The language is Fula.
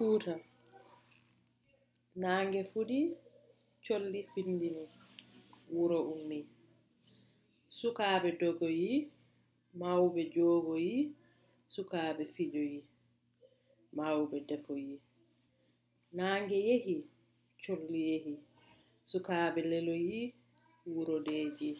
Fuuta, naange fuɗi, colli findini, wuro ummi Sukaaɓe dogoyi, mawɓe joogoyi, sukaaɓe fijoyi, mawɓe defoyi. Naange yehi, colli yehi, sukaaɓe leloyi, wuro deeji.